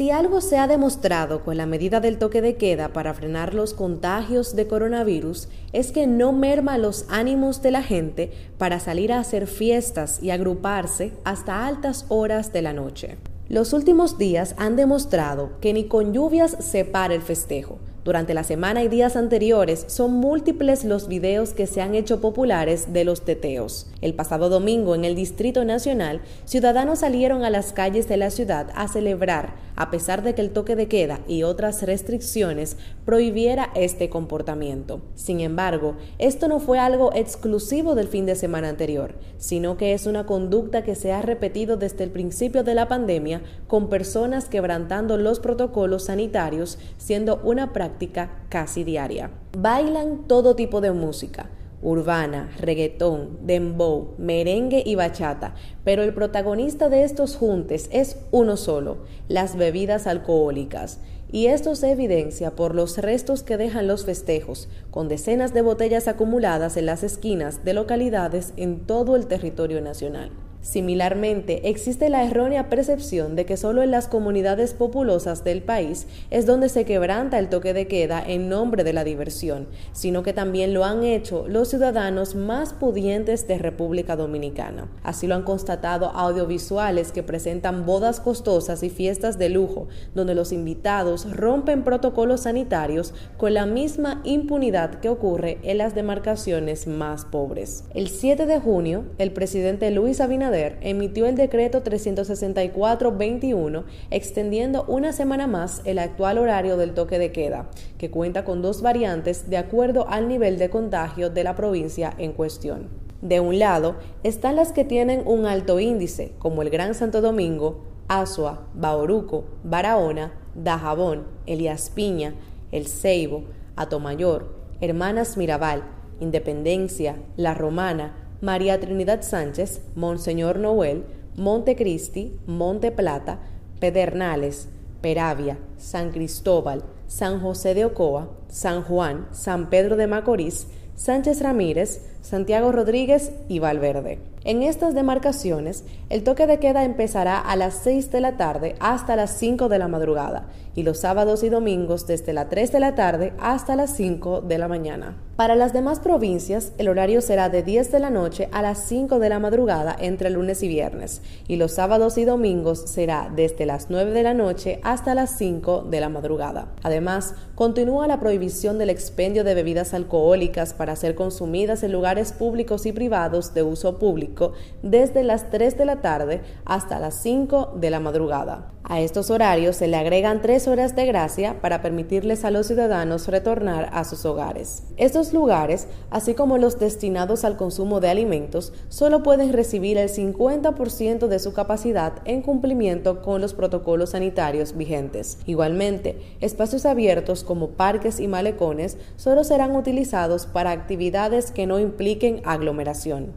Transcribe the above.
Si algo se ha demostrado con la medida del toque de queda para frenar los contagios de coronavirus es que no merma los ánimos de la gente para salir a hacer fiestas y agruparse hasta altas horas de la noche. Los últimos días han demostrado que ni con lluvias se para el festejo. Durante la semana y días anteriores son múltiples los videos que se han hecho populares de los teteos. El pasado domingo en el Distrito Nacional, ciudadanos salieron a las calles de la ciudad a celebrar, a pesar de que el toque de queda y otras restricciones prohibiera este comportamiento. Sin embargo, esto no fue algo exclusivo del fin de semana anterior, sino que es una conducta que se ha repetido desde el principio de la pandemia con personas quebrantando los protocolos sanitarios, siendo una práctica casi diaria. Bailan todo tipo de música, urbana, reggaetón, dembow, merengue y bachata, pero el protagonista de estos juntes es uno solo, las bebidas alcohólicas. Y esto se evidencia por los restos que dejan los festejos, con decenas de botellas acumuladas en las esquinas de localidades en todo el territorio nacional. Similarmente, existe la errónea percepción de que solo en las comunidades populosas del país es donde se quebranta el toque de queda en nombre de la diversión, sino que también lo han hecho los ciudadanos más pudientes de República Dominicana. Así lo han constatado audiovisuales que presentan bodas costosas y fiestas de lujo, donde los invitados rompen protocolos sanitarios con la misma impunidad que ocurre en las demarcaciones más pobres. El 7 de junio, el presidente Luis Abinader emitió el decreto 364-21 extendiendo una semana más el actual horario del toque de queda, que cuenta con dos variantes de acuerdo al nivel de contagio de la provincia en cuestión. De un lado están las que tienen un alto índice, como el Gran Santo Domingo, Asua, Bauruco, Barahona, Dajabón, Elías Piña, El Ceibo, Atomayor, Hermanas Mirabal, Independencia, La Romana, María Trinidad Sánchez, Monseñor Noel, Montecristi, Monte Plata, Pedernales, Peravia, San Cristóbal, San José de Ocoa, San Juan, San Pedro de Macorís, Sánchez Ramírez, Santiago Rodríguez y Valverde. En estas demarcaciones, el toque de queda empezará a las 6 de la tarde hasta las 5 de la madrugada y los sábados y domingos desde las 3 de la tarde hasta las 5 de la mañana. Para las demás provincias, el horario será de 10 de la noche a las 5 de la madrugada entre lunes y viernes, y los sábados y domingos será desde las 9 de la noche hasta las 5 de la madrugada. Además, continúa la prohibición del expendio de bebidas alcohólicas para ser consumidas en lugares públicos y privados de uso público desde las 3 de la tarde hasta las 5 de la madrugada. A estos horarios se le agregan tres horas de gracia para permitirles a los ciudadanos retornar a sus hogares. Estos lugares, así como los destinados al consumo de alimentos, solo pueden recibir el 50% de su capacidad en cumplimiento con los protocolos sanitarios vigentes. Igualmente, espacios abiertos como parques y malecones solo serán utilizados para actividades que no impliquen aglomeración.